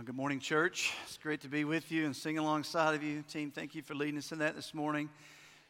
Uh, good morning, church. It's great to be with you and sing alongside of you. Team, thank you for leading us in that this morning.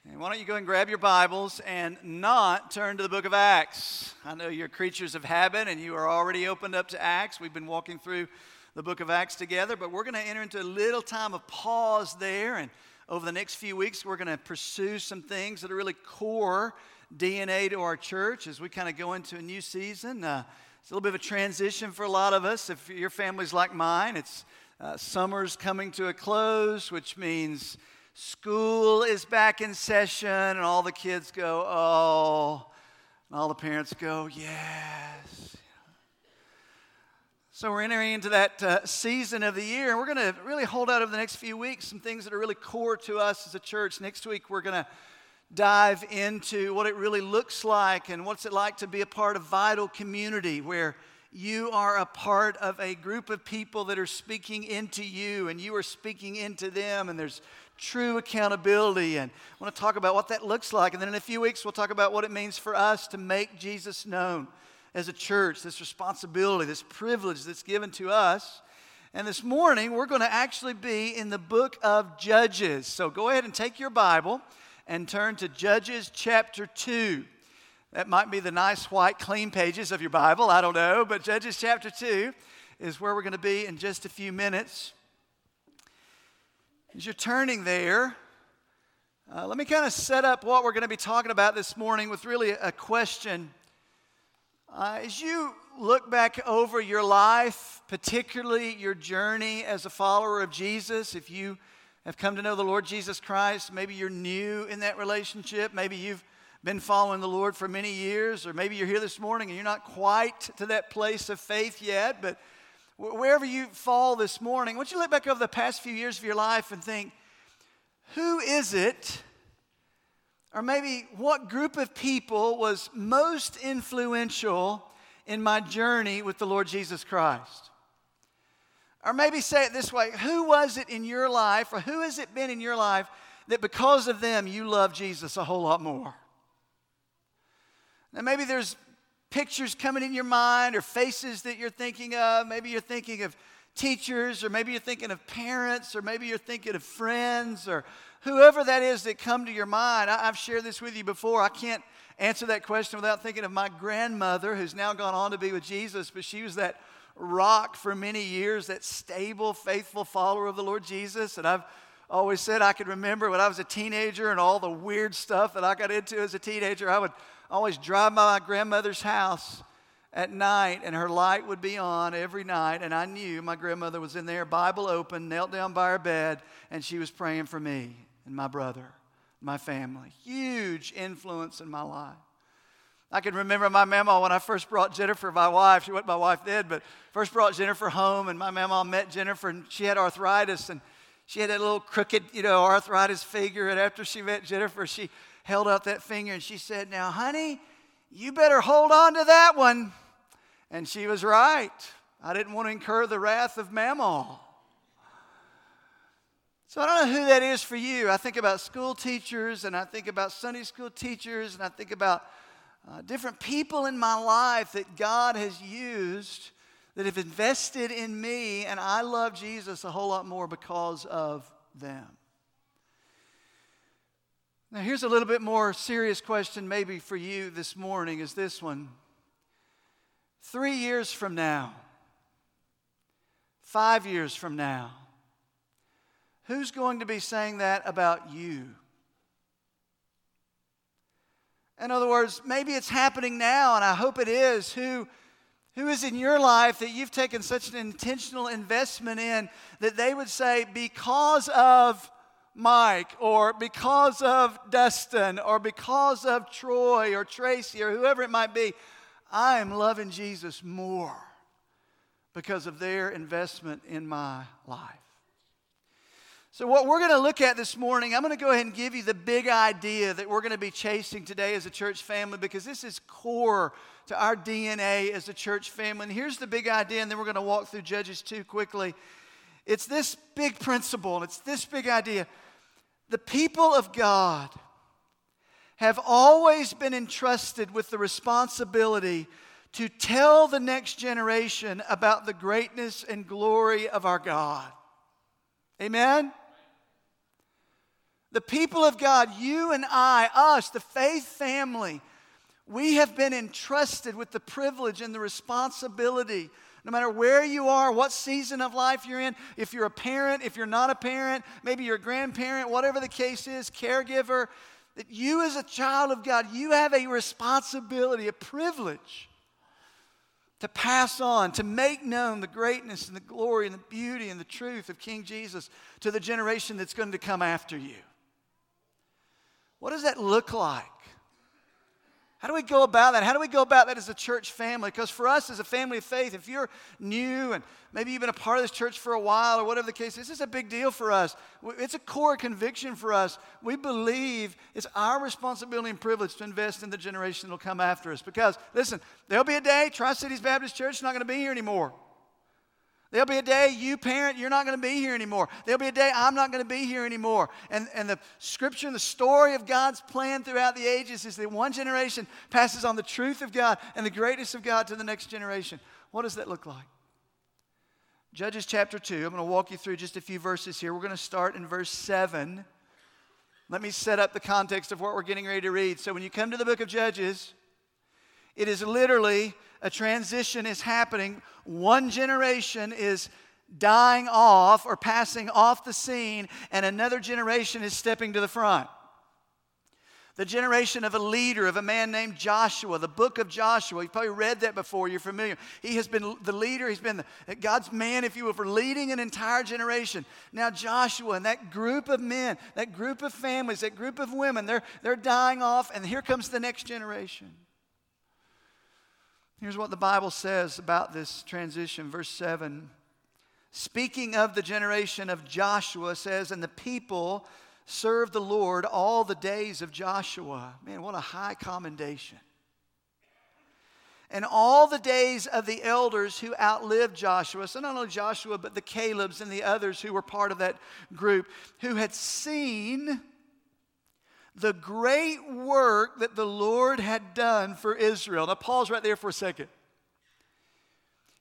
And why don't you go and grab your Bibles and not turn to the book of Acts? I know you're creatures of habit and you are already opened up to Acts. We've been walking through the book of Acts together, but we're going to enter into a little time of pause there. And over the next few weeks, we're going to pursue some things that are really core DNA to our church as we kind of go into a new season. Uh, it's a little bit of a transition for a lot of us. If your family's like mine, it's uh, summer's coming to a close, which means school is back in session, and all the kids go, oh, and all the parents go, yes. So we're entering into that uh, season of the year, and we're going to really hold out over the next few weeks some things that are really core to us as a church. Next week, we're going to dive into what it really looks like and what's it like to be a part of vital community where you are a part of a group of people that are speaking into you and you are speaking into them and there's true accountability. And I want to talk about what that looks like. And then in a few weeks we'll talk about what it means for us to make Jesus known as a church this responsibility this privilege that's given to us. And this morning we're going to actually be in the book of Judges. So go ahead and take your Bible and turn to Judges chapter 2. That might be the nice white clean pages of your Bible, I don't know, but Judges chapter 2 is where we're going to be in just a few minutes. As you're turning there, uh, let me kind of set up what we're going to be talking about this morning with really a question. Uh, as you look back over your life, particularly your journey as a follower of Jesus, if you have come to know the Lord Jesus Christ. Maybe you're new in that relationship. Maybe you've been following the Lord for many years, or maybe you're here this morning and you're not quite to that place of faith yet. But wherever you fall this morning, once you look back over the past few years of your life and think, who is it, or maybe what group of people was most influential in my journey with the Lord Jesus Christ? Or maybe say it this way Who was it in your life, or who has it been in your life that because of them you love Jesus a whole lot more? Now, maybe there's pictures coming in your mind or faces that you're thinking of. Maybe you're thinking of teachers, or maybe you're thinking of parents, or maybe you're thinking of friends, or whoever that is that come to your mind. I, have shared this with you before. I can't answer that question without thinking of my grandmother, who's now gone on to be with Jesus, but she was that rock for many years, that stable, faithful follower of the Lord Jesus. And I've always said I could remember when I was a teenager and all the weird stuff that I got into as a teenager. I would always drive by my grandmother's house at night and her light would be on every night. And I knew my grandmother was in there, Bible open, knelt down by her bed, and she was praying for me and my brother, my family. Huge influence in my life. I can remember my mama when I first brought Jennifer, my wife. She wasn't my wife then, but first brought Jennifer home, and my mama met Jennifer, and she had arthritis, and she had that little crooked, you know, arthritis finger. And after she met Jennifer, she held out that finger and she said, Now, honey, you better hold on to that one. And she was right. I didn't want to incur the wrath of Mama. So I don't know who that is for you. I think about school teachers, and I think about Sunday school teachers, and I think about uh, different people in my life that God has used that have invested in me, and I love Jesus a whole lot more because of them. Now, here's a little bit more serious question, maybe for you this morning, is this one. Three years from now, five years from now, who's going to be saying that about you? In other words, maybe it's happening now, and I hope it is. Who, who is in your life that you've taken such an intentional investment in that they would say, because of Mike, or because of Dustin, or because of Troy, or Tracy, or whoever it might be, I am loving Jesus more because of their investment in my life. So, what we're going to look at this morning, I'm going to go ahead and give you the big idea that we're going to be chasing today as a church family because this is core to our DNA as a church family. And here's the big idea, and then we're going to walk through Judges 2 quickly. It's this big principle, and it's this big idea. The people of God have always been entrusted with the responsibility to tell the next generation about the greatness and glory of our God. Amen? The people of God, you and I, us, the faith family, we have been entrusted with the privilege and the responsibility no matter where you are, what season of life you're in, if you're a parent, if you're not a parent, maybe you're a grandparent, whatever the case is, caregiver, that you as a child of God, you have a responsibility, a privilege to pass on, to make known the greatness and the glory and the beauty and the truth of King Jesus to the generation that's going to come after you. What does that look like? How do we go about that? How do we go about that as a church family? Because for us as a family of faith, if you're new and maybe you've been a part of this church for a while or whatever the case, this is a big deal for us. It's a core conviction for us. We believe it's our responsibility and privilege to invest in the generation that will come after us. Because, listen, there'll be a day, Tri Cities Baptist Church is not going to be here anymore. There'll be a day, you parent, you're not going to be here anymore. There'll be a day, I'm not going to be here anymore. And, and the scripture and the story of God's plan throughout the ages is that one generation passes on the truth of God and the greatness of God to the next generation. What does that look like? Judges chapter 2. I'm going to walk you through just a few verses here. We're going to start in verse 7. Let me set up the context of what we're getting ready to read. So when you come to the book of Judges, it is literally a transition is happening. One generation is dying off or passing off the scene, and another generation is stepping to the front. The generation of a leader, of a man named Joshua, the book of Joshua. You've probably read that before, you're familiar. He has been the leader, he's been the, God's man, if you will, for leading an entire generation. Now, Joshua and that group of men, that group of families, that group of women, they're, they're dying off, and here comes the next generation. Here's what the Bible says about this transition, verse 7. Speaking of the generation of Joshua, says, And the people served the Lord all the days of Joshua. Man, what a high commendation. And all the days of the elders who outlived Joshua, so not only Joshua, but the Calebs and the others who were part of that group, who had seen the great work that the Lord had done for Israel. Now, pause right there for a second.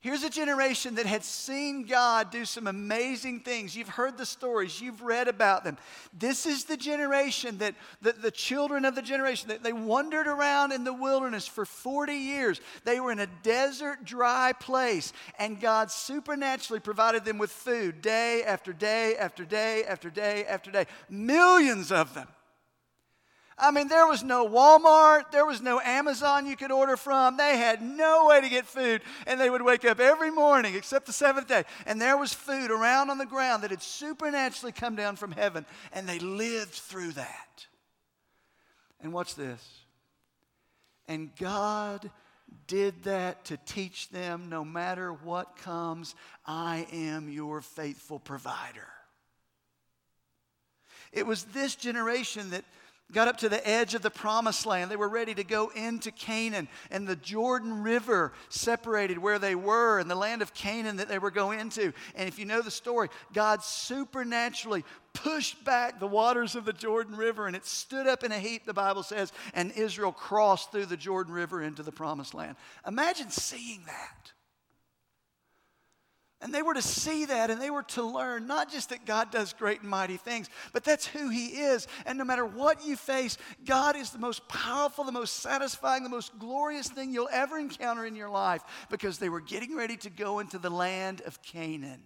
Here's a generation that had seen God do some amazing things. You've heard the stories, you've read about them. This is the generation that the, the children of the generation that they wandered around in the wilderness for 40 years. They were in a desert, dry place, and God supernaturally provided them with food day after day after day after day after day. Millions of them. I mean, there was no Walmart, there was no Amazon you could order from. They had no way to get food. And they would wake up every morning, except the seventh day, and there was food around on the ground that had supernaturally come down from heaven. And they lived through that. And watch this. And God did that to teach them no matter what comes, I am your faithful provider. It was this generation that got up to the edge of the promised land. They were ready to go into Canaan, and the Jordan River separated where they were and the land of Canaan that they were going into. And if you know the story, God supernaturally pushed back the waters of the Jordan River, and it stood up in a heap, the Bible says, and Israel crossed through the Jordan River into the promised land. Imagine seeing that. And they were to see that and they were to learn not just that God does great and mighty things, but that's who He is. And no matter what you face, God is the most powerful, the most satisfying, the most glorious thing you'll ever encounter in your life because they were getting ready to go into the land of Canaan.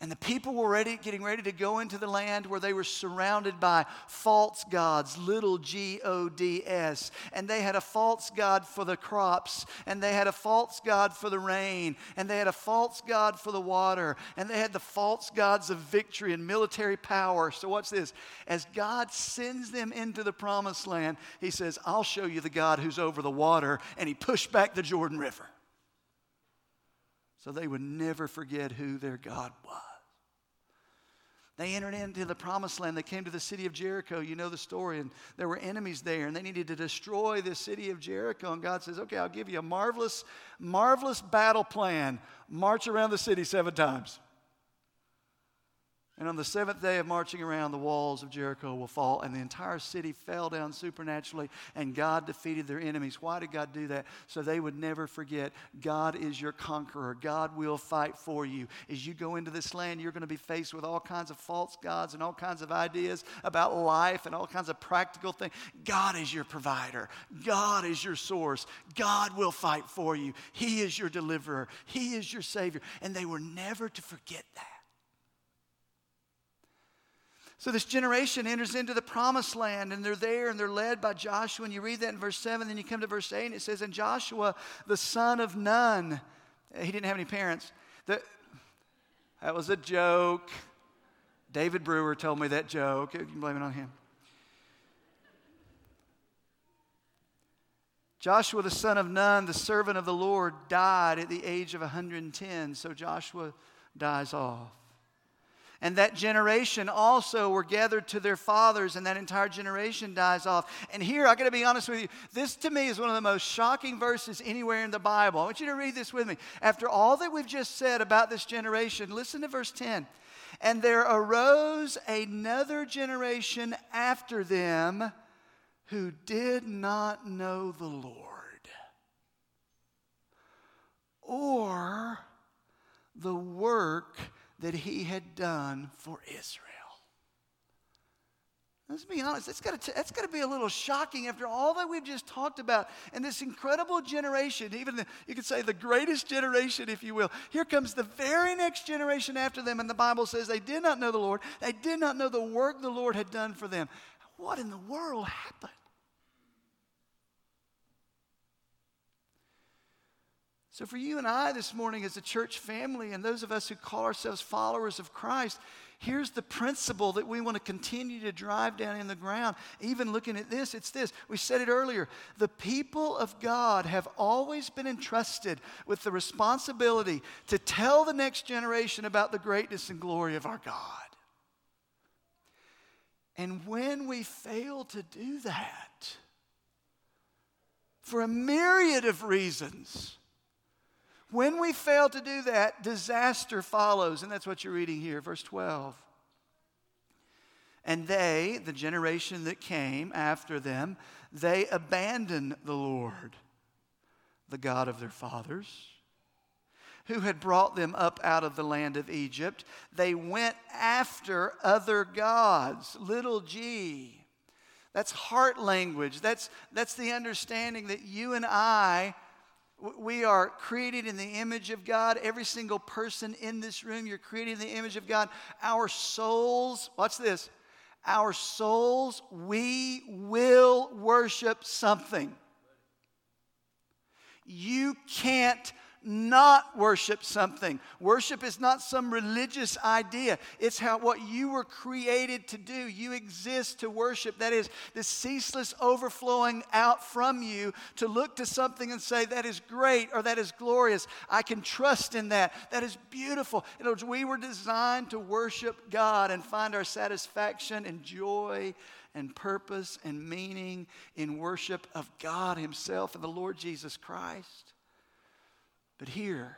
And the people were ready, getting ready to go into the land where they were surrounded by false gods, little g O D S. And they had a false god for the crops, and they had a false god for the rain, and they had a false god for the water, and they had the false gods of victory and military power. So, watch this. As God sends them into the promised land, He says, I'll show you the God who's over the water. And He pushed back the Jordan River. So they would never forget who their God was. They entered into the promised land. They came to the city of Jericho. You know the story. And there were enemies there, and they needed to destroy the city of Jericho. And God says, Okay, I'll give you a marvelous, marvelous battle plan. March around the city seven times. And on the seventh day of marching around, the walls of Jericho will fall, and the entire city fell down supernaturally, and God defeated their enemies. Why did God do that? So they would never forget God is your conqueror. God will fight for you. As you go into this land, you're going to be faced with all kinds of false gods and all kinds of ideas about life and all kinds of practical things. God is your provider, God is your source. God will fight for you. He is your deliverer, He is your Savior. And they were never to forget that. So this generation enters into the promised land and they're there and they're led by Joshua. And you read that in verse 7, then you come to verse 8 and it says, And Joshua, the son of Nun, uh, he didn't have any parents. The, that was a joke. David Brewer told me that joke. You can blame it on him. Joshua, the son of Nun, the servant of the Lord, died at the age of 110. So Joshua dies off. And that generation also were gathered to their fathers, and that entire generation dies off. And here, I gotta be honest with you, this to me is one of the most shocking verses anywhere in the Bible. I want you to read this with me. After all that we've just said about this generation, listen to verse 10. And there arose another generation after them who did not know the Lord or the work that he had done for Israel. Let's be honest, that's got, to, that's got to be a little shocking after all that we've just talked about. And this incredible generation, even the, you could say the greatest generation, if you will. Here comes the very next generation after them, and the Bible says they did not know the Lord. They did not know the work the Lord had done for them. What in the world happened? So, for you and I this morning as a church family, and those of us who call ourselves followers of Christ, here's the principle that we want to continue to drive down in the ground. Even looking at this, it's this. We said it earlier. The people of God have always been entrusted with the responsibility to tell the next generation about the greatness and glory of our God. And when we fail to do that, for a myriad of reasons, when we fail to do that, disaster follows. And that's what you're reading here, verse 12. And they, the generation that came after them, they abandoned the Lord, the God of their fathers, who had brought them up out of the land of Egypt. They went after other gods, little g. That's heart language. That's, that's the understanding that you and I we are created in the image of God. Every single person in this room, you're created in the image of God. Our souls, watch this, our souls, we will worship something. You can't not worship something. Worship is not some religious idea. It's how what you were created to do. You exist to worship. That is the ceaseless overflowing out from you to look to something and say that is great or that is glorious. I can trust in that. That is beautiful. In other words, we were designed to worship God and find our satisfaction and joy and purpose and meaning in worship of God Himself and the Lord Jesus Christ. But here,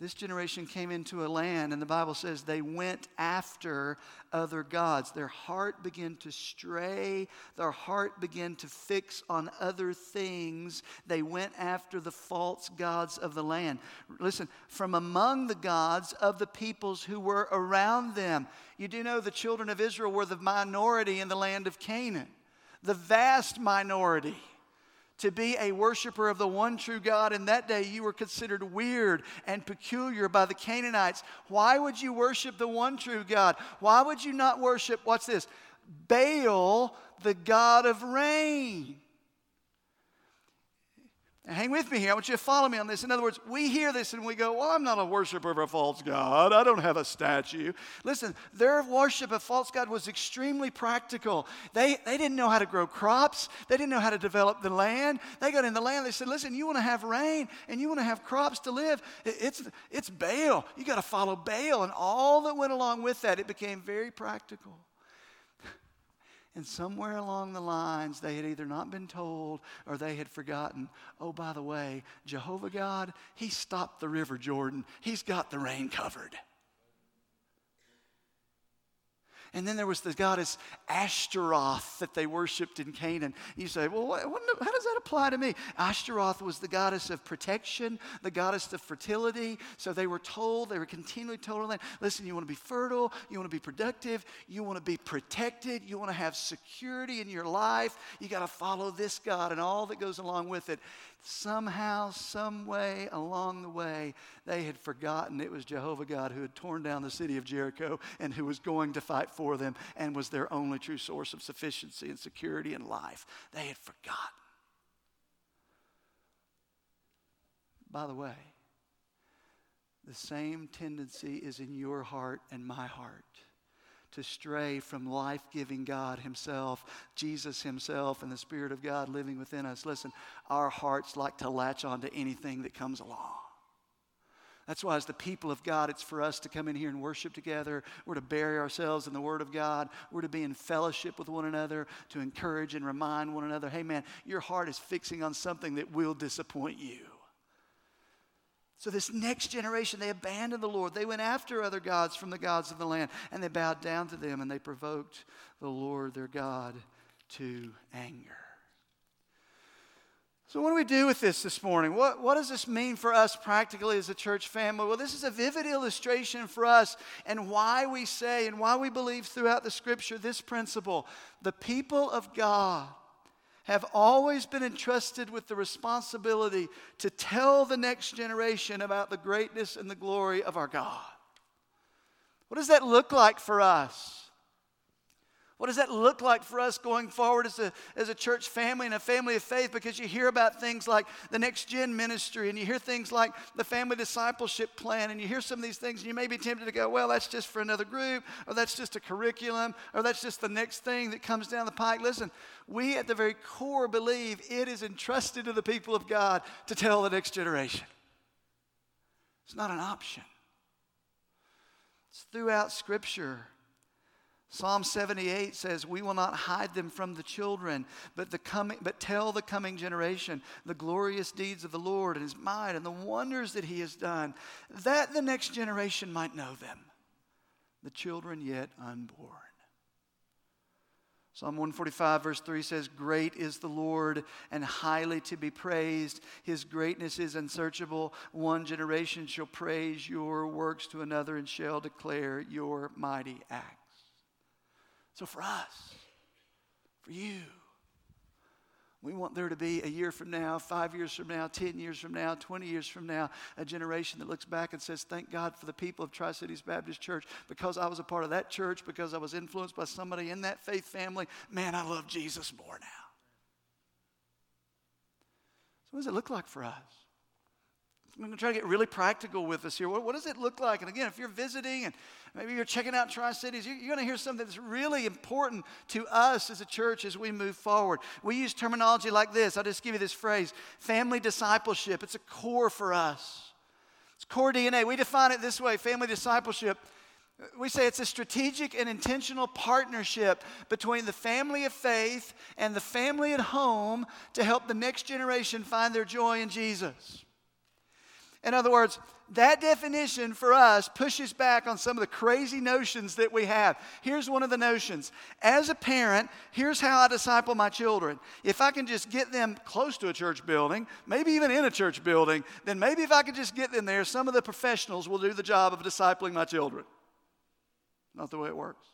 this generation came into a land, and the Bible says they went after other gods. Their heart began to stray, their heart began to fix on other things. They went after the false gods of the land. Listen, from among the gods of the peoples who were around them, you do know the children of Israel were the minority in the land of Canaan, the vast minority to be a worshiper of the one true God. In that day, you were considered weird and peculiar by the Canaanites. Why would you worship the one true God? Why would you not worship, what's this? Baal, the God of rain. Now, hang with me here. I want you to follow me on this. In other words, we hear this and we go, Well, I'm not a worshiper of a false God. I don't have a statue. Listen, their worship of false God was extremely practical. They, they didn't know how to grow crops, they didn't know how to develop the land. They got in the land, they said, Listen, you want to have rain and you want to have crops to live. It's, it's Baal. You got to follow Baal. And all that went along with that, it became very practical. And somewhere along the lines, they had either not been told or they had forgotten. Oh, by the way, Jehovah God, He stopped the river Jordan, He's got the rain covered. And then there was the goddess Ashtaroth that they worshiped in Canaan. You say, well, what, what, how does that apply to me? Ashtaroth was the goddess of protection, the goddess of fertility. So they were told, they were continually told, listen, you want to be fertile, you want to be productive, you want to be protected, you want to have security in your life, you got to follow this God and all that goes along with it somehow, some way along the way, they had forgotten it was Jehovah God who had torn down the city of Jericho and who was going to fight for them and was their only true source of sufficiency and security and life. They had forgotten. By the way, the same tendency is in your heart and my heart to stray from life giving God Himself, Jesus Himself, and the Spirit of God living within us. Listen, our hearts like to latch onto anything that comes along. That's why, as the people of God, it's for us to come in here and worship together. We're to bury ourselves in the Word of God. We're to be in fellowship with one another, to encourage and remind one another hey, man, your heart is fixing on something that will disappoint you. So, this next generation, they abandoned the Lord. They went after other gods from the gods of the land, and they bowed down to them, and they provoked the Lord their God to anger. So, what do we do with this this morning? What, what does this mean for us practically as a church family? Well, this is a vivid illustration for us and why we say and why we believe throughout the scripture this principle the people of God have always been entrusted with the responsibility to tell the next generation about the greatness and the glory of our God. What does that look like for us? What does that look like for us going forward as a, as a church family and a family of faith? Because you hear about things like the next gen ministry and you hear things like the family discipleship plan and you hear some of these things and you may be tempted to go, well, that's just for another group or that's just a curriculum or that's just the next thing that comes down the pike. Listen, we at the very core believe it is entrusted to the people of God to tell the next generation. It's not an option. It's throughout Scripture. Psalm 78 says, We will not hide them from the children, but, the coming, but tell the coming generation the glorious deeds of the Lord and his might and the wonders that he has done, that the next generation might know them, the children yet unborn. Psalm 145, verse 3 says, Great is the Lord and highly to be praised. His greatness is unsearchable. One generation shall praise your works to another and shall declare your mighty acts. So for us, for you, we want there to be a year from now, five years from now, 10 years from now, 20 years from now, a generation that looks back and says, Thank God for the people of Tri Cities Baptist Church because I was a part of that church, because I was influenced by somebody in that faith family. Man, I love Jesus more now. So, what does it look like for us? I'm going to try to get really practical with us here. What, what does it look like? And again, if you're visiting and maybe you're checking out Tri Cities, you're, you're going to hear something that's really important to us as a church as we move forward. We use terminology like this. I'll just give you this phrase family discipleship. It's a core for us, it's core DNA. We define it this way family discipleship. We say it's a strategic and intentional partnership between the family of faith and the family at home to help the next generation find their joy in Jesus. In other words, that definition for us pushes back on some of the crazy notions that we have. Here's one of the notions. As a parent, here's how I disciple my children. If I can just get them close to a church building, maybe even in a church building, then maybe if I could just get them there, some of the professionals will do the job of discipling my children. Not the way it works.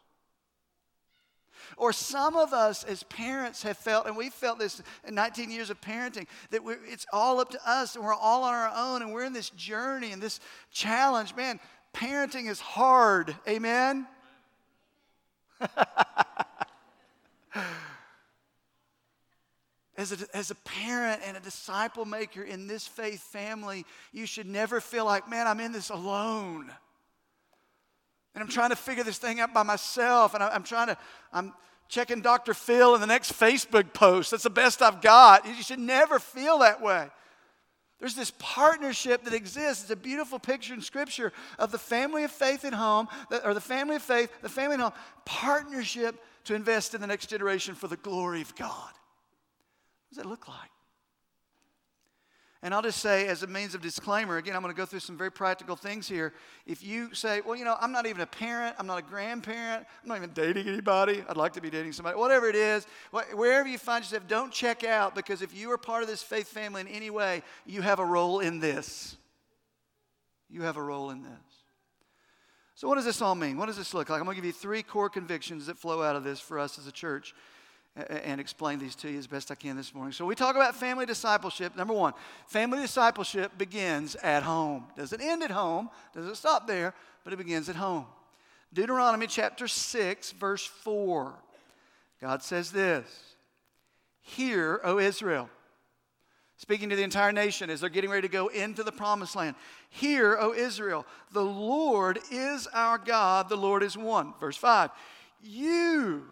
Or some of us as parents have felt, and we've felt this in 19 years of parenting, that it's all up to us and we're all on our own and we're in this journey and this challenge. Man, parenting is hard. Amen? as, a, as a parent and a disciple maker in this faith family, you should never feel like, man, I'm in this alone. And I'm trying to figure this thing out by myself. And I, am trying to, I'm checking Dr. Phil in the next Facebook post. That's the best I've got. You should never feel that way. There's this partnership that exists. It's a beautiful picture in Scripture of the family of faith at home, or the family of faith, the family at home, partnership to invest in the next generation for the glory of God. What does that look like? And I'll just say, as a means of disclaimer, again, I'm going to go through some very practical things here. If you say, well, you know, I'm not even a parent, I'm not a grandparent, I'm not even dating anybody, I'd like to be dating somebody, whatever it is, wherever you find yourself, don't check out because if you are part of this faith family in any way, you have a role in this. You have a role in this. So, what does this all mean? What does this look like? I'm going to give you three core convictions that flow out of this for us as a church and explain these to you as best I can this morning. So, we talk about family discipleship. Number one, family discipleship begins at home. Doesn't end at home, doesn't stop there, but it begins at home. Deuteronomy chapter 6, verse 4. God says this Hear, O Israel, speaking to the entire nation as they're getting ready to go into the promised land. Hear, O Israel, the Lord is our God, the Lord is one. Verse 5. You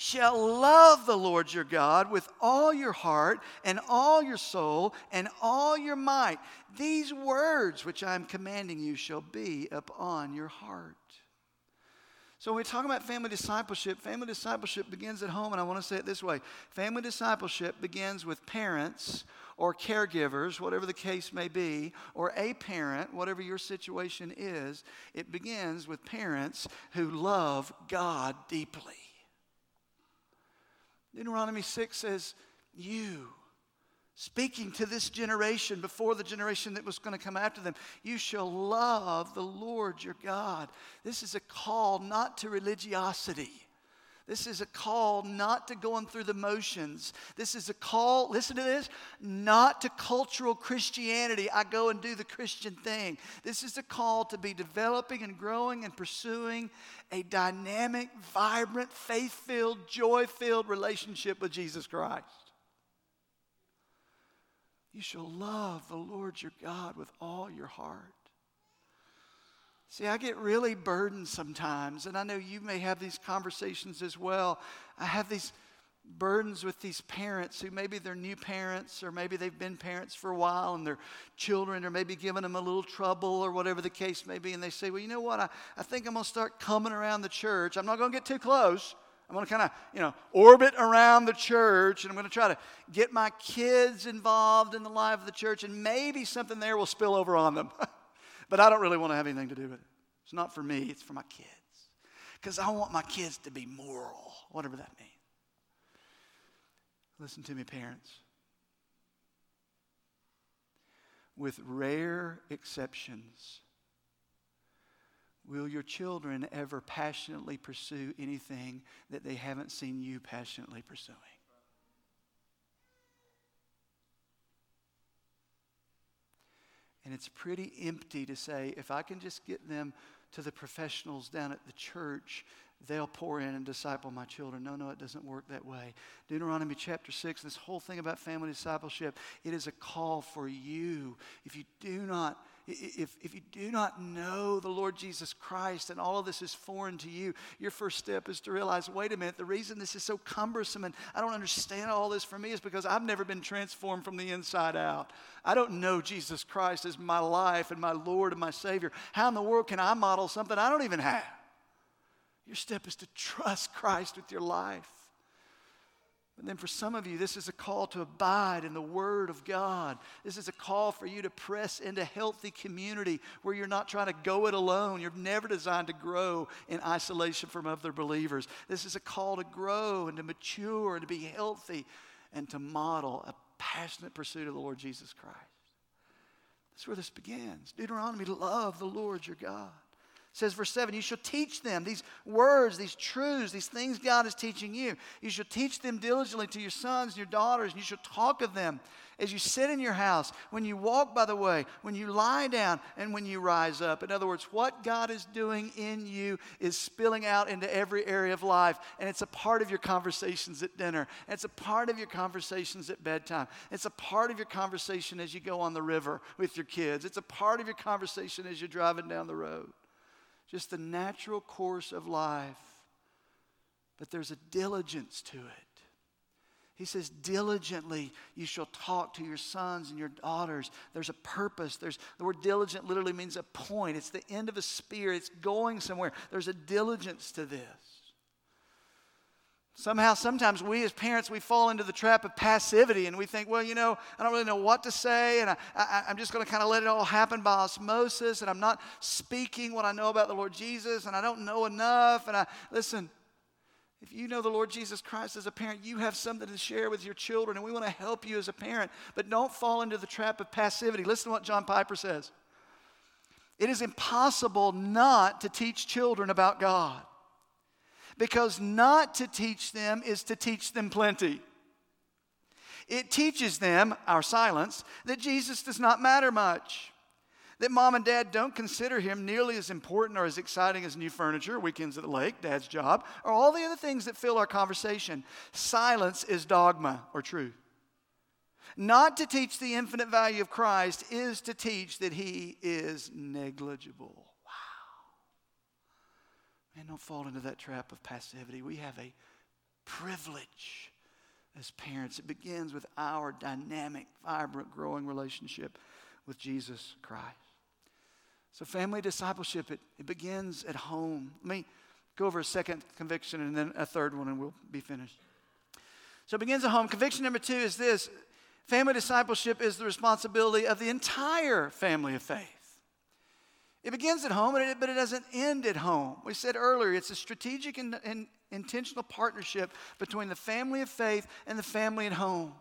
shall love the Lord your God with all your heart and all your soul and all your might. These words which I am commanding you shall be upon your heart. So, when we talk about family discipleship, family discipleship begins at home, and I want to say it this way family discipleship begins with parents or caregivers, whatever the case may be, or a parent, whatever your situation is. It begins with parents who love God deeply. Deuteronomy 6 says, You, speaking to this generation before the generation that was going to come after them, you shall love the Lord your God. This is a call not to religiosity. This is a call not to going through the motions. This is a call, listen to this, not to cultural Christianity. I go and do the Christian thing. This is a call to be developing and growing and pursuing a dynamic, vibrant, faith filled, joy filled relationship with Jesus Christ. You shall love the Lord your God with all your heart See, I get really burdened sometimes, and I know you may have these conversations as well. I have these burdens with these parents who maybe they're new parents or maybe they've been parents for a while and their children are maybe giving them a little trouble or whatever the case may be. And they say, Well, you know what? I, I think I'm going to start coming around the church. I'm not going to get too close. I'm going to kind of, you know, orbit around the church and I'm going to try to get my kids involved in the life of the church and maybe something there will spill over on them. But I don't really want to have anything to do with it. It's not for me, it's for my kids. Because I want my kids to be moral, whatever that means. Listen to me, parents. With rare exceptions, will your children ever passionately pursue anything that they haven't seen you passionately pursuing? And it's pretty empty to say, if I can just get them to the professionals down at the church, they'll pour in and disciple my children. No, no, it doesn't work that way. Deuteronomy chapter 6, this whole thing about family discipleship, it is a call for you. If you do not if, if you do not know the Lord Jesus Christ and all of this is foreign to you, your first step is to realize wait a minute, the reason this is so cumbersome and I don't understand all this for me is because I've never been transformed from the inside out. I don't know Jesus Christ as my life and my Lord and my Savior. How in the world can I model something I don't even have? Your step is to trust Christ with your life. But then for some of you, this is a call to abide in the Word of God. This is a call for you to press into healthy community where you're not trying to go it alone. You're never designed to grow in isolation from other believers. This is a call to grow and to mature and to be healthy and to model a passionate pursuit of the Lord Jesus Christ. That's where this begins. Deuteronomy, love the Lord your God says, verse 7, you shall teach them these words, these truths, these things God is teaching you. You shall teach them diligently to your sons and your daughters, and you shall talk of them as you sit in your house, when you walk by the way, when you lie down, and when you rise up. In other words, what God is doing in you is spilling out into every area of life, and it's a part of your conversations at dinner, it's a part of your conversations at bedtime, it's a part of your conversation as you go on the river with your kids, it's a part of your conversation as you're driving down the road just the natural course of life. But there's a diligence to it. He says, diligently you shall talk to your sons and your daughters. There's a purpose. There's the word diligent literally means a point. It's the end of a spear. It's going somewhere. There's a diligence to this. Somehow, sometimes we as parents, we fall into the trap of passivity and we think, well, you know, I don't really know what to say and I, I, I'm just going to kind of let it all happen by osmosis and I'm not speaking what I know about the Lord Jesus and I don't know enough. And I, listen, if you know the Lord Jesus Christ as a parent, you have something to share with your children and we want to help you as a parent. But don't fall into the trap of passivity. Listen to what John Piper says. It is impossible not to teach children about God because not to teach them is to teach them plenty. It teaches them, our silence, that Jesus does not matter much. That mom and dad don't consider him nearly as important or as exciting as new furniture, weekends at the lake, dad's job, or all the other things that fill our conversation. Silence is dogma or truth. Not to teach the infinite value of Christ is to teach that he is negligible. And don't fall into that trap of passivity. We have a privilege as parents. It begins with our dynamic, vibrant, growing relationship with Jesus Christ. So, family discipleship, it, it begins at home. Let me go over a second conviction and then a third one, and we'll be finished. So, it begins at home. Conviction number two is this family discipleship is the responsibility of the entire family of faith. It begins at home, but it, doesn't end at home. We said earlier, it's a strategic and, and intentional partnership between the family of faith and the family at home.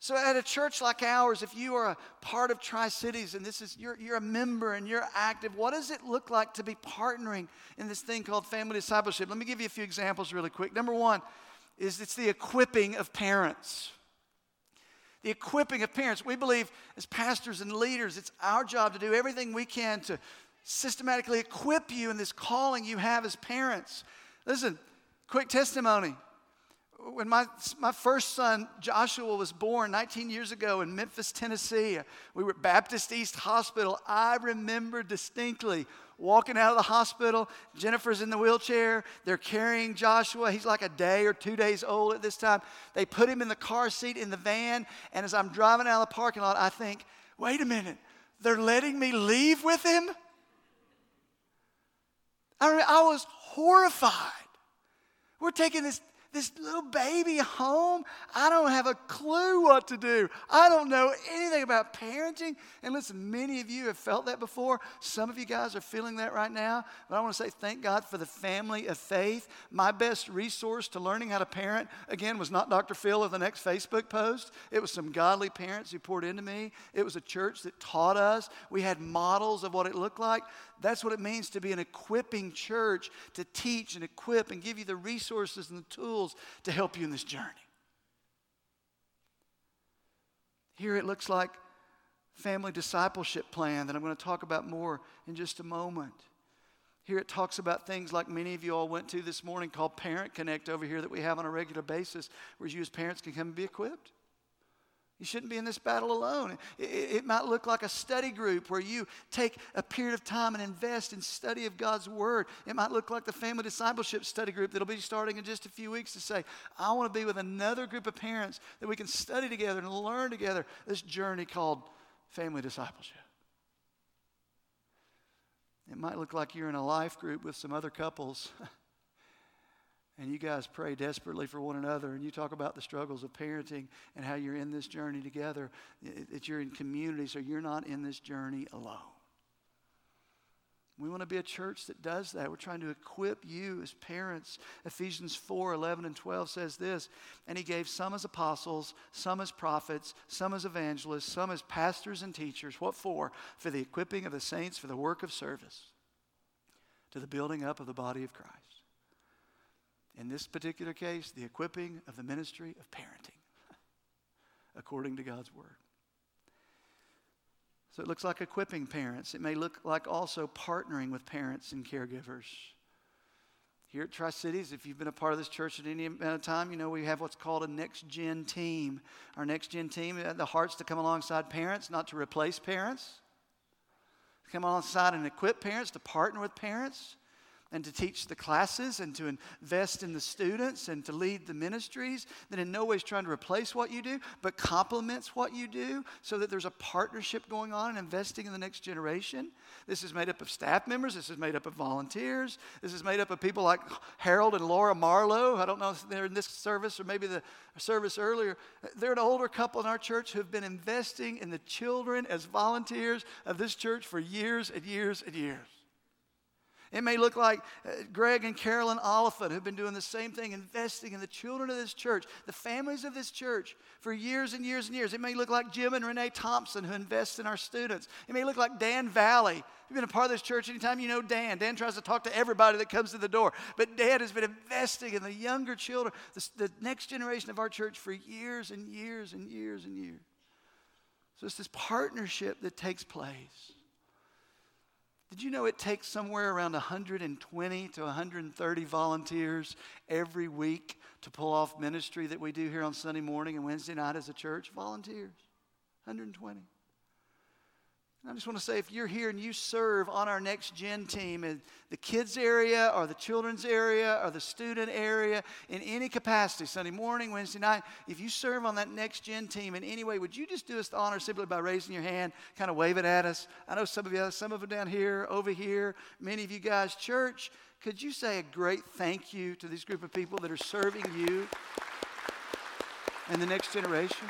So, at a church like ours, if you are a part of Tri Cities and this is you're, you're a member and you're active, what does it look like to be partnering in this thing called family discipleship? Let me give you a few examples really quick. Number one is it's the equipping of parents the equipping of parents. We believe as pastors and leaders, it's our job to do everything we can to systematically equip you in this calling you have as parents. Listen, quick testimony. When my, my first son, Joshua, was born 19 years ago in Memphis, Tennessee, we were at Baptist East Hospital. I remember distinctly walking out of the hospital. Jennifer's in the wheelchair. They're carrying Joshua. He's like a day or two days old at this time. They put him in the car seat in the van. And as I'm driving out of the parking lot, I think, wait a minute, they're letting me leave with him? I, I was horrified. We're taking this this little baby home. I don't have a clue what to do. I don't know anything about parenting. And listen, many of you have felt that before. Some of you guys are feeling that right now. But I want to say thank God for the family of faith. My best resource to learning how to parent, again, was not Dr. Phil or the next Facebook post. It was some godly parents who poured into me. It was a church that taught us. We had models of what it looked like. That's what it means to be an equipping church, to teach and equip and give you the resources and the tools to help you in this journey. Here it looks like family discipleship plan that I'm going to talk about more in just a moment. Here it talks about things like many of you all went to this morning called Parent Connect over here that we have on a regular basis, where you as parents can come and be equipped. You shouldn't be in this battle alone. It, it, might look like a study group where you take a period of time and invest in study of God's Word. It might look like the family discipleship study group that'll be starting in just a few weeks to say, I want to be with another group of parents that we can study together and learn together this journey called family discipleship. It might look like you're in a life group with some other couples. and you guys pray desperately for one another and you talk about the struggles of parenting and how you're in this journey together, that you're in community so you're not in this journey alone. We want to be a church that does that. We're trying to equip you as parents. Ephesians 4 11 and 12 says this And he gave some as apostles, some as prophets, some as evangelists, some as pastors and teachers. What for? For the equipping of the saints for the work of service, to the building up of the body of Christ in this particular case, the equipping of the ministry of parenting according to God's word. So it looks like equipping parents. It may look like also partnering with parents and caregivers. Here at Tri Cities, if you've been a part of this church at any amount of time, you know we have what's called a next gen team. Our next gen team, uh, the heart's to come alongside parents, not to replace parents. Come alongside and equip parents, to partner with parents and to teach the classes and to invest in the students and to lead the ministries that in no way is trying to replace what you do, but complements what you do so that there's a partnership going on and investing in the next generation. This is made up of staff members, this is made up of volunteers, this is made up of people like Harold and Laura Marlowe. I don't know if they're in this service or maybe the service earlier. They're an older couple in our church who have been investing in the children as volunteers of this church for years and years and years. It may look like uh, Greg and Carolyn Oliphant, who've been doing the same thing, investing in the children of this church, the families of this church for years and years and years. It may look like Jim and Renee Thompson, who invest in our students. It may look like Dan Valley. You've been a part of this church anytime you know Dan. Dan tries to talk to everybody that comes to the door. But Dan has been investing in the younger children, the, the next generation of our church for years and years and years and years. So it's this partnership that takes place. Did you know it takes somewhere around 120 to 130 volunteers every week to pull off ministry that we do here on Sunday morning and Wednesday night as a church? Volunteers. 120. I just want to say if you're here and you serve on our next gen team in the kids area or the children's area or the student area in any capacity, Sunday morning, Wednesday night, if you serve on that next gen team in any way, would you just do us the honor simply by raising your hand, kind of wave it at us? I know some of you, some of them down here, over here, many of you guys, church, could you say a great thank you to this group of people that are serving you and the next generation?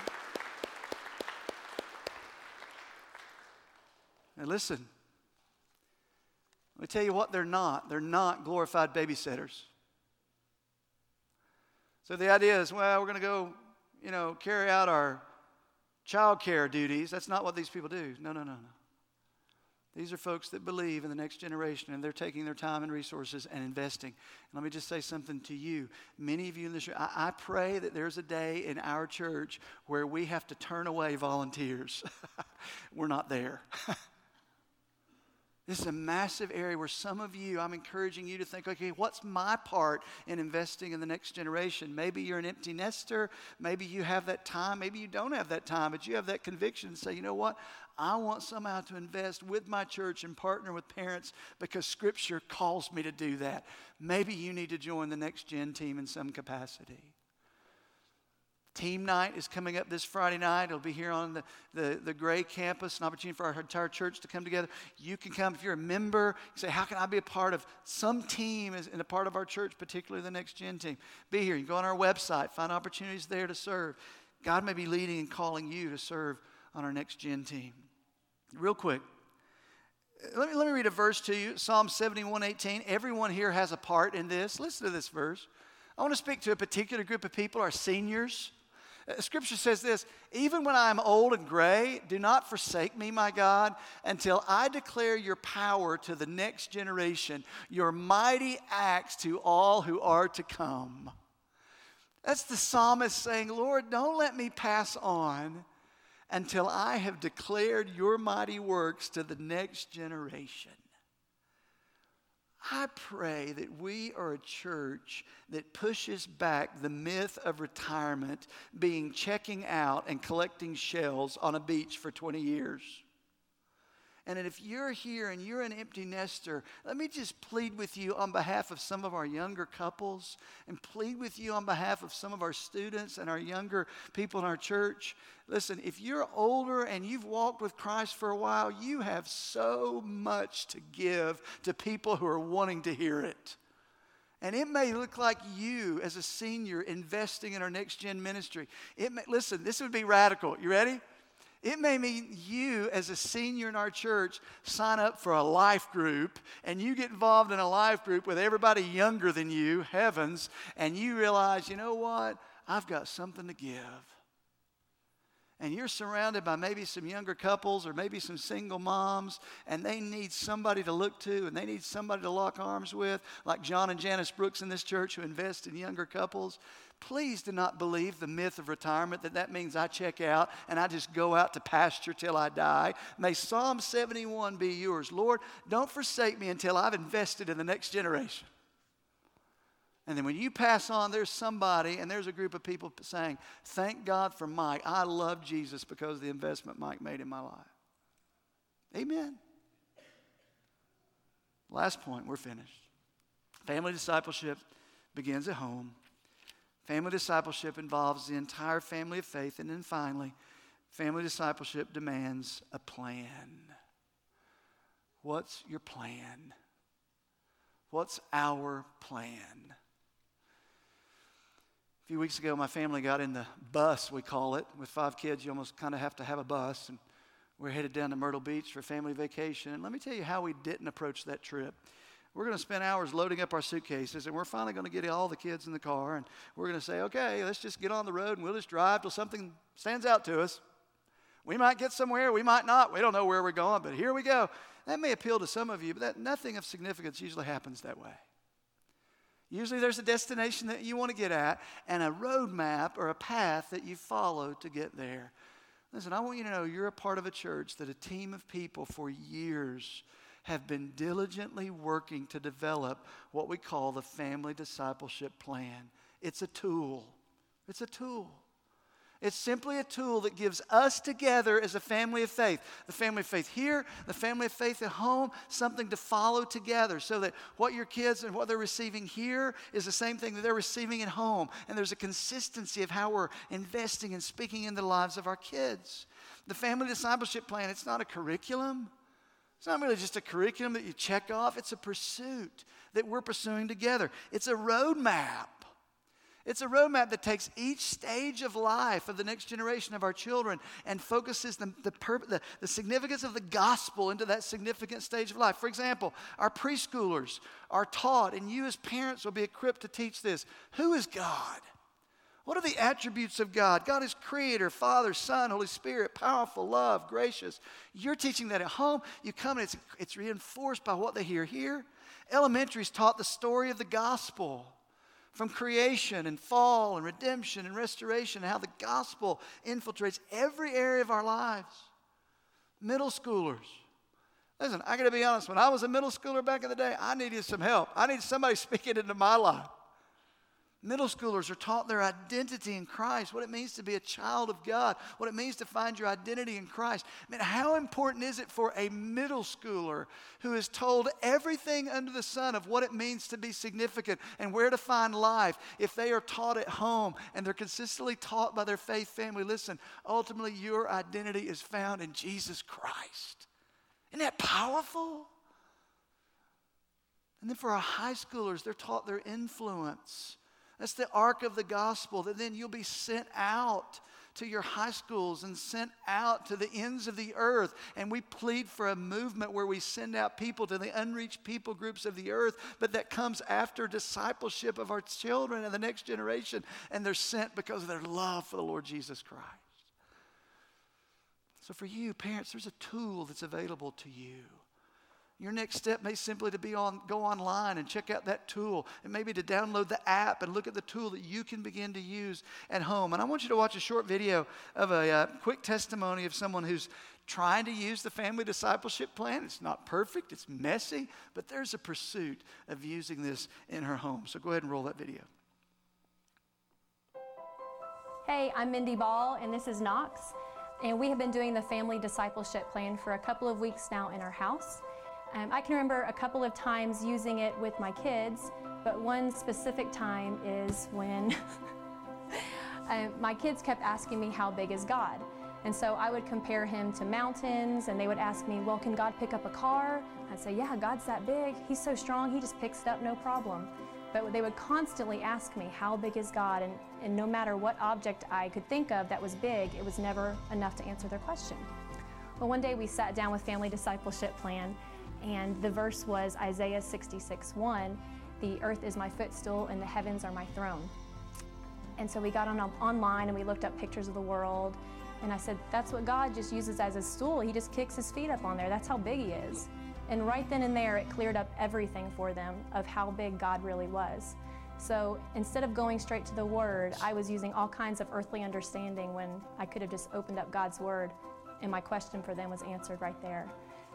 Now, listen. Let me tell you what they're not. They're not glorified babysitters. So the idea is, well, we're going to go, you know, carry out our child care duties. That's not what these people do. No, no, no, no. These are folks that believe in the next generation and they're taking their time and resources and investing. And let me just say something to you. Many of you in this I, I pray that there's a day in our church where we have to turn away volunteers. We're not there. This is a massive area where some of you, I'm encouraging you to think, okay, what's my part in investing in the next generation? Maybe you're an empty nester. Maybe you have that time. Maybe you don't have that time, but you have that conviction to say, you know what? I want somehow to invest with my church and partner with parents because Scripture calls me to do that. Maybe you need to join the next gen team in some capacity. Team night is coming up this Friday night. It'll be here on the, the, the Gray campus, an opportunity for our entire church to come together. You can come if you're a member. say, How can I be a part of some team and a part of our church, particularly the next gen team? Be here. You go on our website, find opportunities there to serve. God may be leading and calling you to serve on our next gen team. Real quick, let me, let me read a verse to you Psalm 71 18. Everyone here has a part in this. Listen to this verse. I want to speak to a particular group of people, our seniors. Scripture says this Even when I am old and gray, do not forsake me, my God, until I declare your power to the next generation, your mighty acts to all who are to come. That's the psalmist saying, Lord, don't let me pass on until I have declared your mighty works to the next generation. I pray that we are a church that pushes back the myth of retirement being checking out and collecting shells on a beach for 20 years. And if you're here and you're an empty nester, let me just plead with you on behalf of some of our younger couples and plead with you on behalf of some of our students and our younger people in our church. Listen, if you're older and you've walked with Christ for a while, you have so much to give to people who are wanting to hear it. And it may look like you as a senior investing in our next gen ministry. It may, listen, this would be radical. You ready? It may mean you, as a senior in our church, sign up for a life group and you get involved in a life group with everybody younger than you, heavens, and you realize, you know what? I've got something to give. And you're surrounded by maybe some younger couples or maybe some single moms, and they need somebody to look to and they need somebody to lock arms with, like John and Janice Brooks in this church who invest in younger couples. Please do not believe the myth of retirement that that means I check out and I just go out to pasture till I die. May Psalm 71 be yours. Lord, don't forsake me until I've invested in the next generation. And then when you pass on, there's somebody and there's a group of people saying, Thank God for Mike. I love Jesus because of the investment Mike made in my life. Amen. Last point, we're finished. Family discipleship begins at home. Family discipleship involves the entire family of faith. And then finally, family discipleship demands a plan. What's your plan? What's our plan? A few weeks ago, my family got in the bus, we call it. With five kids, you almost kind of have to have a bus. And we're headed down to Myrtle Beach for family vacation. And let me tell you how we didn't approach that trip. We're going to spend hours loading up our suitcases, and we're finally going to get all the kids in the car, and we're going to say, okay, let's just get on the road and we'll just drive till something stands out to us. We might get somewhere, we might not. We don't know where we're going, but here we go. That may appeal to some of you, but that, nothing of significance usually happens that way. Usually there's a destination that you want to get at and a roadmap or a path that you follow to get there. Listen, I want you to know you're a part of a church that a team of people for years have been diligently working to develop what we call the family discipleship plan. It's a tool. It's a tool. It's simply a tool that gives us together as a family of faith, the family of faith here, the family of faith at home, something to follow together so that what your kids and what they're receiving here is the same thing that they're receiving at home. And there's a consistency of how we're investing and speaking in the lives of our kids. The family discipleship plan, it's not a curriculum. It's not really just a curriculum that you check off, it's a pursuit that we're pursuing together. It's a roadmap. It's a roadmap that takes each stage of life of the next generation of our children and focuses the, the, the, the, significance of the gospel into that significant stage of life. For example, our preschoolers are taught, and you as parents will be equipped to teach this who is God? What are the attributes of God? God is creator, Father, Son, Holy Spirit, powerful, love, gracious. You're teaching that at home. You come and it's, it's reinforced by what they hear here. Elementary is taught the story of the gospel from creation and fall and redemption and restoration, and how the gospel infiltrates every area of our lives. Middle schoolers. Listen, I gotta be honest, when I was a middle schooler back in the day, I needed some help. I needed somebody speaking into my life. Middle schoolers are taught their identity in Christ, what it means to be a child of God, what it means to find your identity in Christ. I mean, how important is it for a middle schooler who is told everything under the sun of what it means to be significant and where to find life if they are taught at home and they're consistently taught by their faith family? Listen, ultimately, your identity is found in Jesus Christ. Isn't that powerful? And then for our high schoolers, they're taught their influence that's the arc of the gospel, that then you'll be sent out to your high schools and sent out to the ends of the earth. And we plead for a movement where we send out people to the unreached people groups of the earth, but that comes after discipleship of our children and the next generation. And they're sent because of their love for the Lord Jesus Christ. So, for you, parents, there's a tool that's available to you. Your next step may simply to be on go online and check out that tool and maybe to download the app and look at the tool that you can begin to use at home. And I want you to watch a short video of a uh, quick testimony of someone who's trying to use the family discipleship plan. It's not perfect, it's messy, but there's a pursuit of using this in her home. So go ahead and roll that video. Hey, I'm Mindy Ball and this is Knox. And we have been doing the family discipleship plan for a couple of weeks now in our house. Um, I can remember a couple of times using it with my kids, but one specific time is when uh, my kids kept asking me, How big is God? And so I would compare him to mountains, and they would ask me, Well, can God pick up a car? I'd say, Yeah, God's that big. He's so strong, he just picks it up, no problem. But they would constantly ask me, How big is God? And, and no matter what object I could think of that was big, it was never enough to answer their question. Well, one day we sat down with Family Discipleship Plan, and the verse was Isaiah 66 1 The earth is my footstool and the heavens are my throne. And so we got on online and we looked up pictures of the world. And I said, That's what God just uses as a stool. He just kicks his feet up on there. That's how big he is. And right then and there, it cleared up everything for them of how big God really was. So instead of going straight to the Word, I was using all kinds of earthly understanding when I could have just opened up God's Word, and my question for them was answered right there.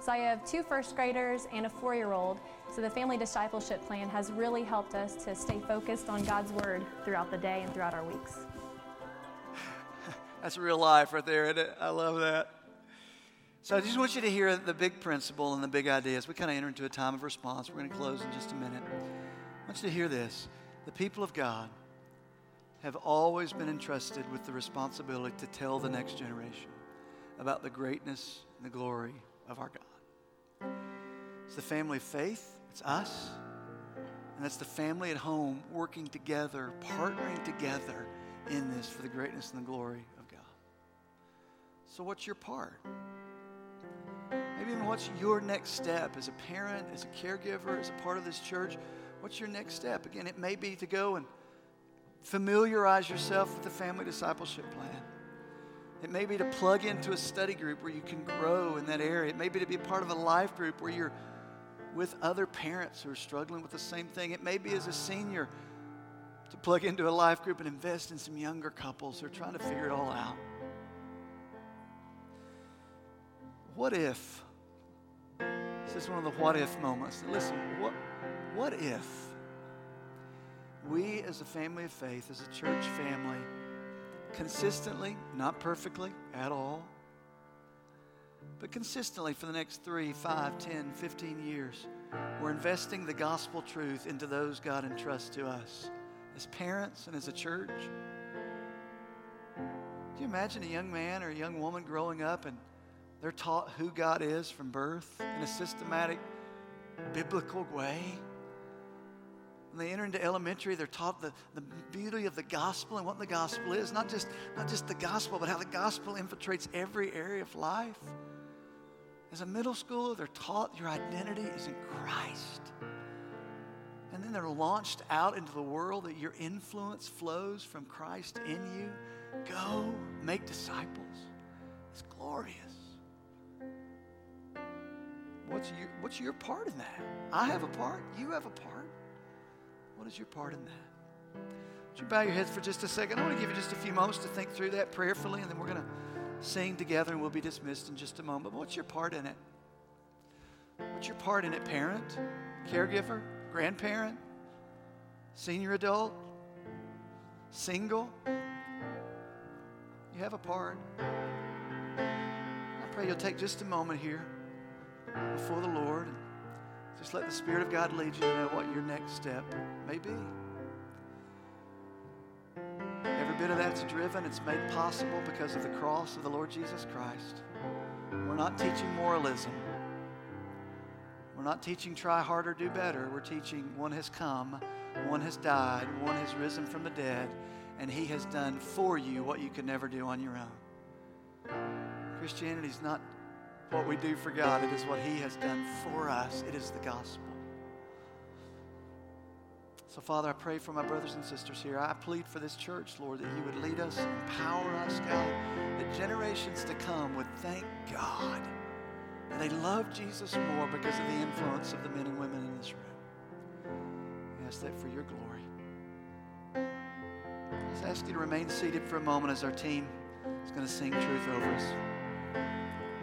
So I have two first graders and a four year old. So the family discipleship plan has really helped us to stay focused on God's word throughout the day and throughout our weeks. That's real life right there, isn't it? I love that. So I just want you to hear the big principle and the big ideas. We kind of enter into a time of response. We're going to close in just a minute. I want you to hear this. The people of God have always been entrusted with the responsibility to tell the next generation about the greatness and the glory of our God. It's the family of faith, it's us, and that's the family at home working together, partnering together in this for the greatness and the glory of God. So, what's your part? Maybe even what's your next step as a parent, as a caregiver, as a part of this church? What's your next step? Again, it may be to go and familiarize yourself with the family discipleship plan. It may be to plug into a study group where you can grow in that area. It may be to be part of a life group where you're with other parents who are struggling with the same thing. It may be as a senior to plug into a life group and invest in some younger couples who are trying to figure it all out. What if? This is one of the what if moments. Listen, what, what if we as a family of faith, as a church family, consistently, not perfectly at all, but consistently for the next three, five, ten, fifteen years, we're investing the gospel truth into those God entrusts to us as parents and as a church. Do you imagine a young man or a young woman growing up and they're taught who God is from birth in a systematic, biblical way? When they enter into elementary, they're taught the, the beauty of the gospel and what the gospel is. Not just, not just the gospel, but how the gospel infiltrates every area of life. As a middle schooler, they're taught your identity is in Christ. And then they're launched out into the world that your influence flows from Christ in you. Go make disciples. It's glorious. What's your, what's your part in that? I have a part. You have a part. What is your part in that? Would you bow your heads for just a second? I want to give you just a few moments to think through that prayerfully, and then we're going to sing together and we'll be dismissed in just a moment. What's your part in it? What's your part in it, parent, caregiver, grandparent, senior adult, single? You have a part. I pray you'll take just a moment here before the Lord. Just let the Spirit of God lead you to know what your next step may be. Every bit of that's driven, it's made possible because of the cross of the Lord Jesus Christ. We're not teaching moralism. We're not teaching try harder, do better. We're teaching one has come, one has died, one has risen from the dead, and he has done for you what you could never do on your own. Christianity is not what we do for God, it is what He has done for us. It is the gospel. So, Father, I pray for my brothers and sisters here. I plead for this church, Lord, that you would lead us, empower us, God, that generations to come would thank God that they love Jesus more because of the influence of the men and women in this room. We ask that for your glory. Just ask you to remain seated for a moment as our team is going to sing truth over us.